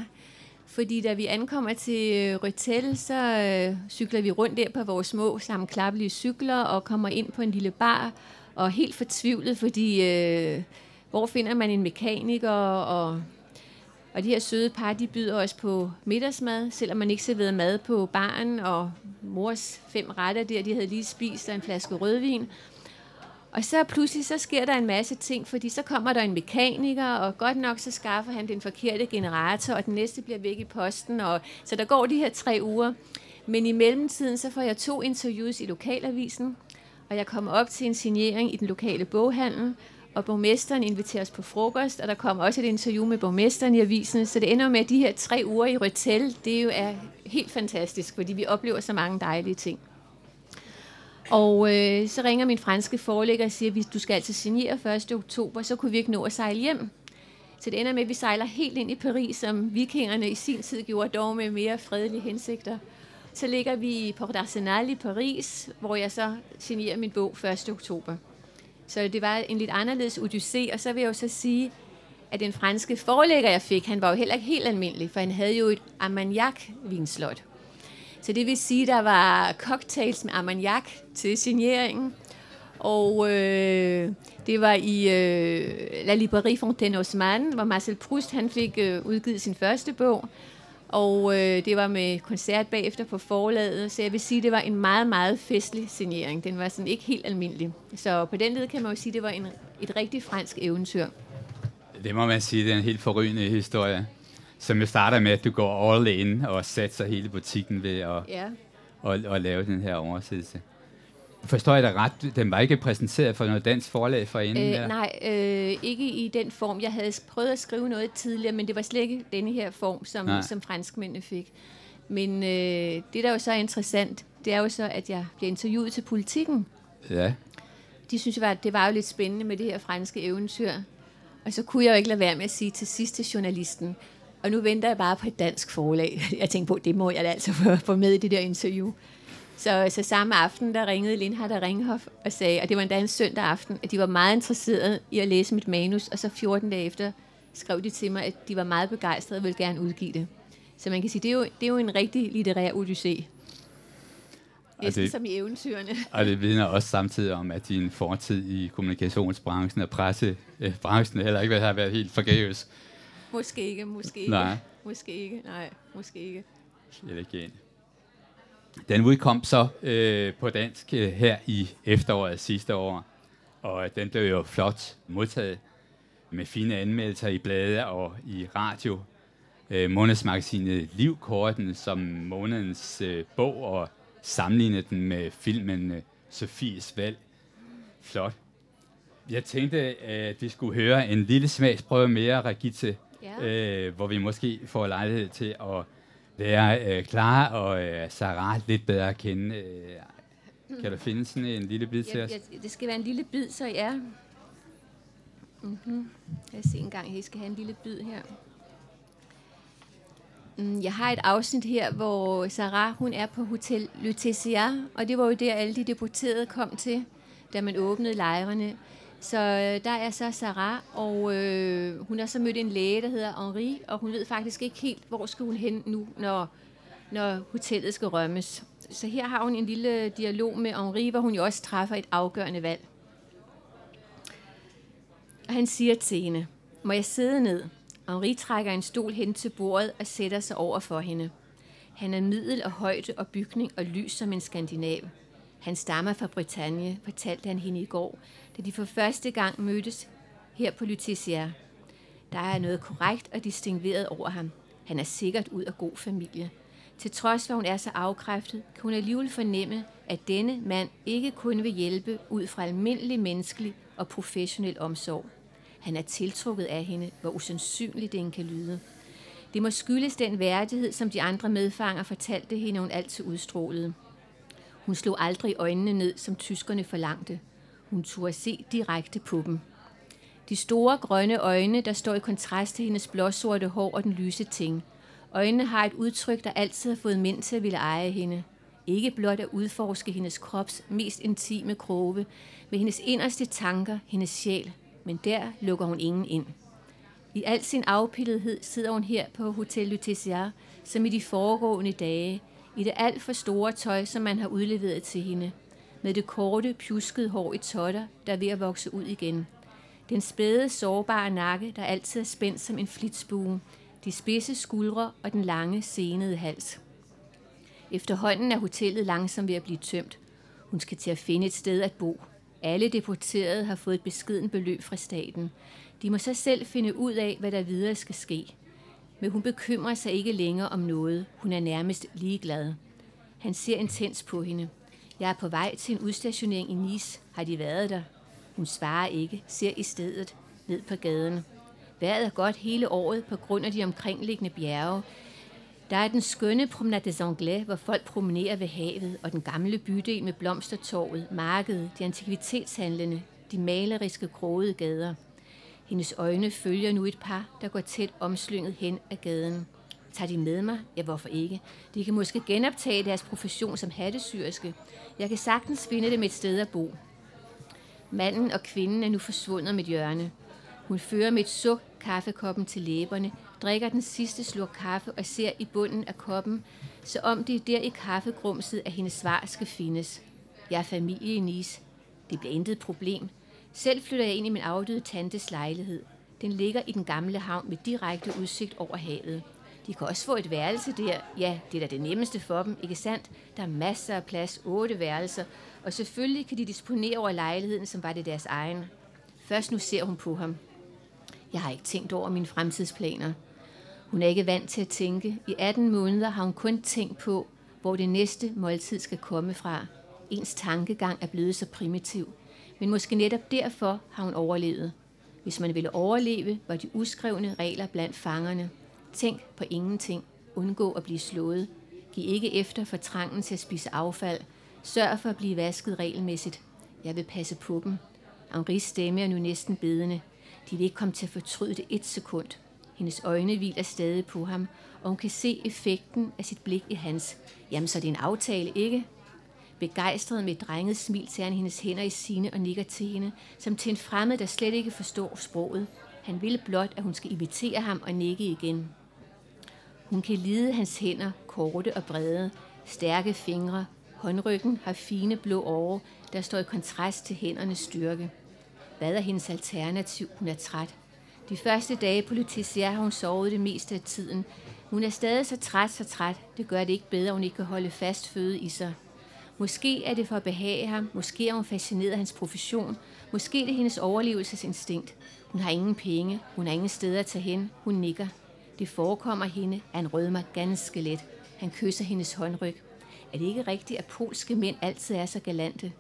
Fordi da vi ankommer til øh, Røtel, så øh, cykler vi rundt der på vores små sammenklappelige cykler og kommer ind på en lille bar og helt fortvivlet, fordi øh, hvor finder man en mekaniker og Og de her søde par, de byder os på middagsmad, selvom man ikke serverede mad på baren, og mors fem retter der, de havde lige spist, og en flaske rødvin. Og så pludselig så sker der en masse ting, fordi så kommer der en mekaniker, og godt nok så skaffer han den forkerte generator, og den næste bliver væk i posten. Og, så der går de her tre uger. Men i mellemtiden så får jeg to interviews i lokalavisen, og jeg kommer op til en signering i den lokale boghandel, og borgmesteren inviterer os på frokost, og der kommer også et interview med borgmesteren i avisen, så det ender med, at de her tre uger i Røtel, det jo er helt fantastisk, fordi vi oplever så mange dejlige ting. Og øh, så ringer min franske forlægger og siger, at du skal altså signere 1. oktober, så kunne vi ikke nå at sejle hjem. Så det ender med, at vi sejler helt ind i Paris, som vikingerne i sin tid gjorde, dog med mere fredelige hensigter. Så ligger vi i Port d'Arsenal i Paris, hvor jeg så signerer min bog 1. oktober. Så det var en lidt anderledes odyssé, og så vil jeg jo så sige, at den franske forlægger, jeg fik, han var jo heller ikke helt almindelig, for han havde jo et Armagnac-vinslot. Så det vil sige, der var cocktails med Armagnac til signeringen, og øh, det var i øh, La Librairie Fontaine Osman, hvor Marcel Proust han fik øh, udgivet sin første bog. Og øh, det var med koncert bagefter på forlaget, så jeg vil sige, det var en meget, meget festlig signering. Den var sådan ikke helt almindelig. Så på den led kan man jo sige, det var en, et rigtig fransk eventyr. Det må man sige, det er en helt forrygende historie, som jo starter med, at du går all in og satser hele butikken ved at, ja. at, at lave den her oversættelse. Forstår jeg dig ret? Den var ikke præsenteret for noget dansk forlag for inden? Øh, nej, øh, ikke i den form. Jeg havde prøvet at skrive noget tidligere, men det var slet ikke denne her form, som, som franskmændene fik. Men øh, det, der jo så er interessant, det er jo så, at jeg bliver interviewet til politikken. Ja. De synes, at det var jo lidt spændende med det her franske eventyr. Og så kunne jeg jo ikke lade være med at sige til sidste journalisten, og nu venter jeg bare på et dansk forlag. Jeg tænkte på, det må jeg altså få med i det der interview. Så, så samme aften, der ringede Lindhardt og Ringhoff og sagde, og det var endda en søndag aften, at de var meget interesserede i at læse mit manus, og så 14 dage efter skrev de til mig, at de var meget begejstrede og ville gerne udgive det. Så man kan sige, det er jo, det er jo en rigtig litterær odyssé. Næsten det, som i eventyrene. Og det vidner også samtidig om, at din fortid i kommunikationsbranchen og pressebranchen heller ikke har været helt forgæves. Måske ikke, måske ikke. Nej. Måske ikke, nej, måske ikke. Slet ikke den udkom så øh, på dansk øh, her i efteråret sidste år, og den blev jo flot modtaget med fine anmeldelser i blade og i radio. Øh, månedsmagasinet Livkorten som månedens øh, bog og sammenlignede den med filmen øh, Sofies valg. Flot. Jeg tænkte, at vi skulle høre en lille smagsprøve mere, Regitte, ja. øh, hvor vi måske får lejlighed til at lære øh, Clara og øh, Sarah lidt bedre at kende. Øh, kan du finde sådan en lille bid til os? Ja, det skal være en lille bid, så ja. Mm-hmm. Jeg ser engang, at I skal have en lille bid her. Mm, jeg har et afsnit her, hvor Sarah hun er på Hotel Lutetia, og det var jo der, alle de deporterede kom til, da man åbnede lejrene. Så øh, der er så Sarah, og øh, hun har så mødt en læge, der hedder Henri, og hun ved faktisk ikke helt, hvor skal hun hen nu, når, når hotellet skal rømmes. Så her har hun en lille dialog med Henri, hvor hun jo også træffer et afgørende valg. Og han siger til hende, må jeg sidde ned? Henri trækker en stol hen til bordet og sætter sig over for hende. Han er middel og højde og bygning og lys som en skandinav. Han stammer fra Bretagne, fortalte han hende i går, da de for første gang mødtes her på Lutetia. Der er noget korrekt og distingueret over ham. Han er sikkert ud af god familie. Til trods for, at hun er så afkræftet, kan hun alligevel fornemme, at denne mand ikke kun vil hjælpe ud fra almindelig menneskelig og professionel omsorg. Han er tiltrukket af hende, hvor usandsynligt det kan lyde. Det må skyldes den værdighed, som de andre medfanger fortalte hende, hun altid udstrålede. Hun slog aldrig øjnene ned, som tyskerne forlangte. Hun turde se direkte på dem. De store grønne øjne, der står i kontrast til hendes blåsorte hår og den lyse ting. Øjnene har et udtryk, der altid har fået mænd til at ville eje hende. Ikke blot at udforske hendes krops mest intime kroge, med hendes inderste tanker, hendes sjæl, men der lukker hun ingen ind. I al sin afpillethed sidder hun her på Hotel Lutetia, som i de foregående dage, i det alt for store tøj, som man har udleveret til hende, med det korte, pjuskede hår i totter, der er ved at vokse ud igen. Den spæde, sårbare nakke, der altid er spændt som en flitsbue, de spidse skuldre og den lange, senede hals. Efterhånden er hotellet langsomt ved at blive tømt. Hun skal til at finde et sted at bo. Alle deporterede har fået et beskeden beløb fra staten. De må så selv finde ud af, hvad der videre skal ske. Men hun bekymrer sig ikke længere om noget. Hun er nærmest ligeglad. Han ser intens på hende. Jeg er på vej til en udstationering i Nice. Har de været der? Hun svarer ikke, ser i stedet ned på gaden. Vejret er godt hele året på grund af de omkringliggende bjerge. Der er den skønne Promenade des Anglais, hvor folk promenerer ved havet, og den gamle bydel med blomstertorvet, markedet, de antikvitetshandlende, de maleriske krogede gader. Hendes øjne følger nu et par, der går tæt omslynget hen ad gaden. Tager de med mig? Ja, hvorfor ikke? De kan måske genoptage deres profession som hattesyrske. Jeg kan sagtens finde dem et sted at bo. Manden og kvinden er nu forsvundet med hjørne. Hun fører med et suk kaffekoppen til læberne, drikker den sidste slurk kaffe og ser i bunden af koppen, så om det er der i kaffegrumset, at hendes svar skal findes. Jeg er familie i Nis. Det bliver intet problem. Selv flytter jeg ind i min afdøde tantes lejlighed. Den ligger i den gamle havn med direkte udsigt over havet. De kan også få et værelse der. Ja, det er da det nemmeste for dem, ikke sandt? Der er masser af plads, otte værelser, og selvfølgelig kan de disponere over lejligheden, som var det deres egen. Først nu ser hun på ham. Jeg har ikke tænkt over mine fremtidsplaner. Hun er ikke vant til at tænke. I 18 måneder har hun kun tænkt på, hvor det næste måltid skal komme fra. Ens tankegang er blevet så primitiv. Men måske netop derfor har hun overlevet. Hvis man ville overleve, var de uskrevne regler blandt fangerne. Tænk på ingenting. Undgå at blive slået. Giv ikke efter for trangen til at spise affald. Sørg for at blive vasket regelmæssigt. Jeg vil passe på dem. Henris stemme er nu næsten bedende. De vil ikke komme til at fortryde det et sekund. Hendes øjne hviler stadig på ham, og hun kan se effekten af sit blik i hans. Jamen, så det er en aftale, ikke? Begejstret med et drenget smil tager han hendes hænder i sine og nikker til hende, som til en fremmed, der slet ikke forstår sproget. Han ville blot, at hun skal imitere ham og nikke igen. Hun kan lide hans hænder, korte og brede, stærke fingre. Håndryggen har fine blå åre, der står i kontrast til hændernes styrke. Hvad er hendes alternativ? Hun er træt. De første dage på Lutetia har hun sovet det meste af tiden. Hun er stadig så træt, så træt. Det gør det ikke bedre, at hun ikke kan holde fast føde i sig. Måske er det for at behage ham. Måske er hun fascineret af hans profession. Måske er det hendes overlevelsesinstinkt. Hun har ingen penge. Hun har ingen steder at tage hen. Hun nikker. Det forekommer hende, at han rødmer ganske let. Han kysser hendes håndryg. Er det ikke rigtigt, at polske mænd altid er så galante?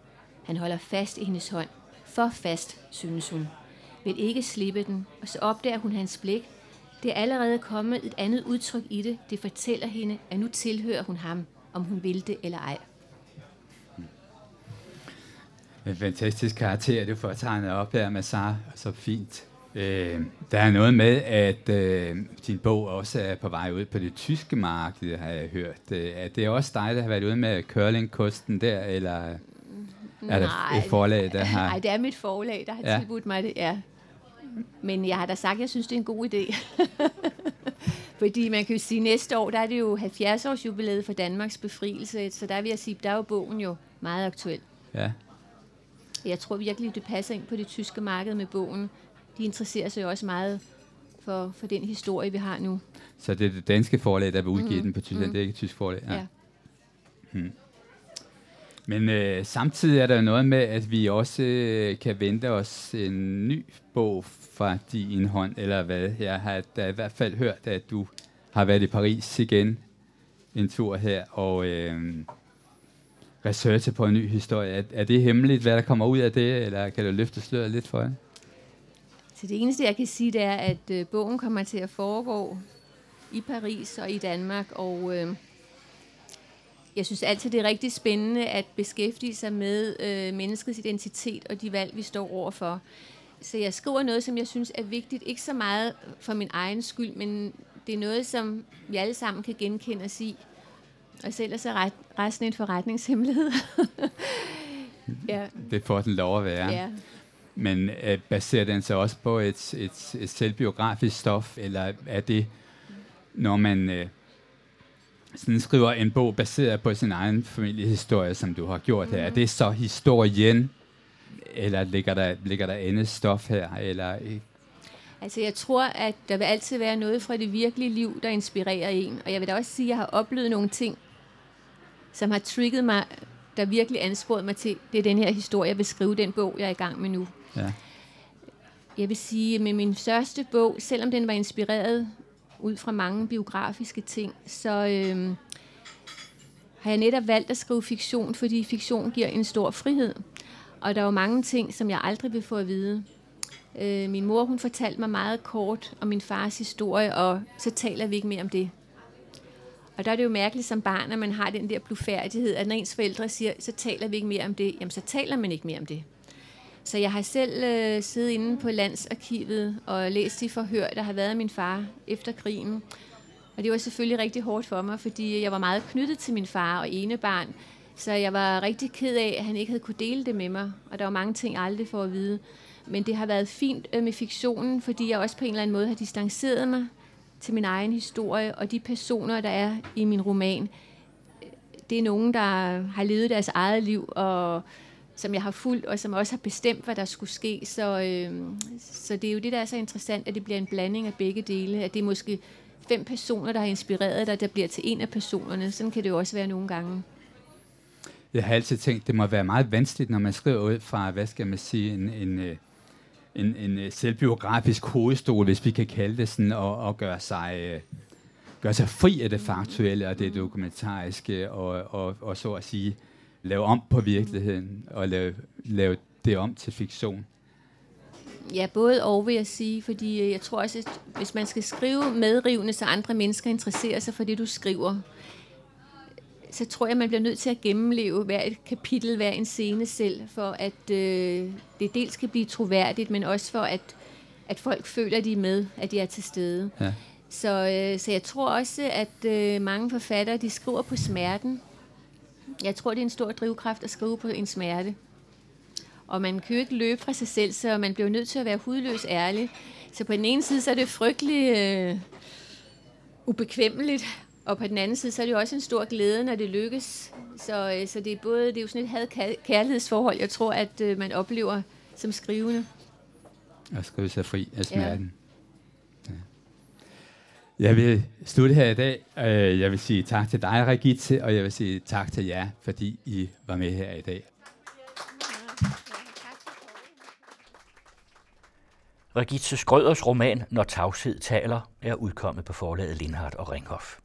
Han holder fast i hendes hånd. For fast, synes hun. Vil ikke slippe den, og så opdager hun hans blik. Det er allerede kommet et andet udtryk i det. Det fortæller hende, at nu tilhører hun ham, om hun vil det eller ej. En fantastisk karakter, du får tegnet op her med Sara, så fint. Øh, der er noget med, at øh, din bog også er på vej ud på det tyske marked, har jeg hørt. Øh, er det også dig, der har været ude med curlingkosten der, eller er det et forlag, der har... Nej, det er mit forlag, der har ja. tilbudt mig det, ja. Men jeg har da sagt, at jeg synes, det er en god idé. Fordi man kan jo sige, at næste år, der er det jo 70 års jubilæet for Danmarks befrielse, så der vil jeg sige, der er jo bogen jo meget aktuel. Ja. Jeg tror virkelig, det passer ind på det tyske marked med bogen. De interesserer sig jo også meget for, for den historie, vi har nu. Så det er det danske forlag, der vil udgive mm. den på Tyskland, mm. det er ikke et tysk forlag? Ja. ja. Hmm. Men øh, samtidig er der noget med, at vi også øh, kan vente os en ny bog fra din hånd, eller hvad. Jeg har da i hvert fald hørt, at du har været i Paris igen en tur her, og øh, researche på en ny historie. Er, er det hemmeligt, hvad der kommer ud af det, eller kan du løfte sløret lidt for det? Så det eneste, jeg kan sige, det er, at øh, bogen kommer til at foregå i Paris og i Danmark, og øh, jeg synes altid, det er rigtig spændende at beskæftige sig med øh, menneskets identitet og de valg, vi står overfor. Så jeg skriver noget, som jeg synes er vigtigt, ikke så meget for min egen skyld, men det er noget, som vi alle sammen kan genkende os i. Og selv er så resten en forretningshemmelighed. ja. Det får den lov at være. Ja. Men øh, baserer den sig også på et, et, et selvbiografisk stof, eller er det, når man øh, sådan skriver en bog baseret på sin egen familiehistorie, som du har gjort her, mm. er det så historien, eller ligger der, ligger der andet stof her, eller Altså jeg tror, at der vil altid være noget fra det virkelige liv, der inspirerer en. Og jeg vil da også sige, at jeg har oplevet nogle ting, som har trigget mig, der virkelig ansporet mig til, det er den her historie, jeg vil skrive, den bog, jeg er i gang med nu. Ja. Jeg vil sige, med min første bog, selvom den var inspireret ud fra mange biografiske ting, så øh, har jeg netop valgt at skrive fiktion, fordi fiktion giver en stor frihed. Og der er jo mange ting, som jeg aldrig vil få at vide. Øh, min mor, hun fortalte mig meget kort om min fars historie, og så taler vi ikke mere om det. Og der er det jo mærkeligt som barn, at man har den der blufærdighed, at når ens forældre siger, så taler vi ikke mere om det, jamen så taler man ikke mere om det. Så jeg har selv øh, siddet inde på Landsarkivet og læst de forhør, der har været af min far efter krigen. Og det var selvfølgelig rigtig hårdt for mig, fordi jeg var meget knyttet til min far og ene barn. Så jeg var rigtig ked af, at han ikke havde kunne dele det med mig. Og der var mange ting, jeg aldrig får at vide. Men det har været fint øh, med fiktionen, fordi jeg også på en eller anden måde har distanceret mig til min egen historie. Og de personer, der er i min roman, det er nogen, der har levet deres eget liv, og som jeg har fulgt, og som også har bestemt, hvad der skulle ske. Så, øh, så det er jo det, der er så interessant, at det bliver en blanding af begge dele. At det er måske fem personer, der har inspireret dig, der bliver til en af personerne. Sådan kan det jo også være nogle gange. Jeg har altid tænkt, det må være meget vanskeligt, når man skriver ud fra, hvad skal man sige, en, en, øh, en, en øh, selvbiografisk hovedstol, hvis vi kan kalde det sådan, og, og gøre sig... Øh, gøre sig fri af det faktuelle og det dokumentariske, og, og, og så at sige, lave om på virkeligheden, og lave, lave det om til fiktion. Ja, både og vil jeg sige, fordi øh, jeg tror også, at hvis man skal skrive medrivende, så andre mennesker interesserer sig for det, du skriver, så tror jeg, man bliver nødt til at gennemleve hver et kapitel, hver en scene selv, for at øh, det dels skal blive troværdigt, men også for at, at folk føler, at de er med, at de er til stede. Ja. Så, øh, så jeg tror også, at øh, mange forfattere, de skriver på smerten. Jeg tror, det er en stor drivkraft at skrive på en smerte. Og man kan jo ikke løbe fra sig selv, så man bliver nødt til at være hudløs ærlig. Så på den ene side, så er det frygtelig øh, ubekvemmeligt, og på den anden side, så er det jo også en stor glæde, når det lykkes. Så, øh, så det er både det er jo sådan et had-kærlighedsforhold, jeg tror, at øh, man oplever som skrivende. At skrive sig fri af smerten. Ja. Ja. Jeg vil slutte her i dag. Øh, jeg vil sige tak til dig, Regitte, og jeg vil sige tak til jer, fordi I var med her i dag. Regitte Skrøders roman Når tavshed taler er udkommet på forlaget Lindhardt og Ringhof.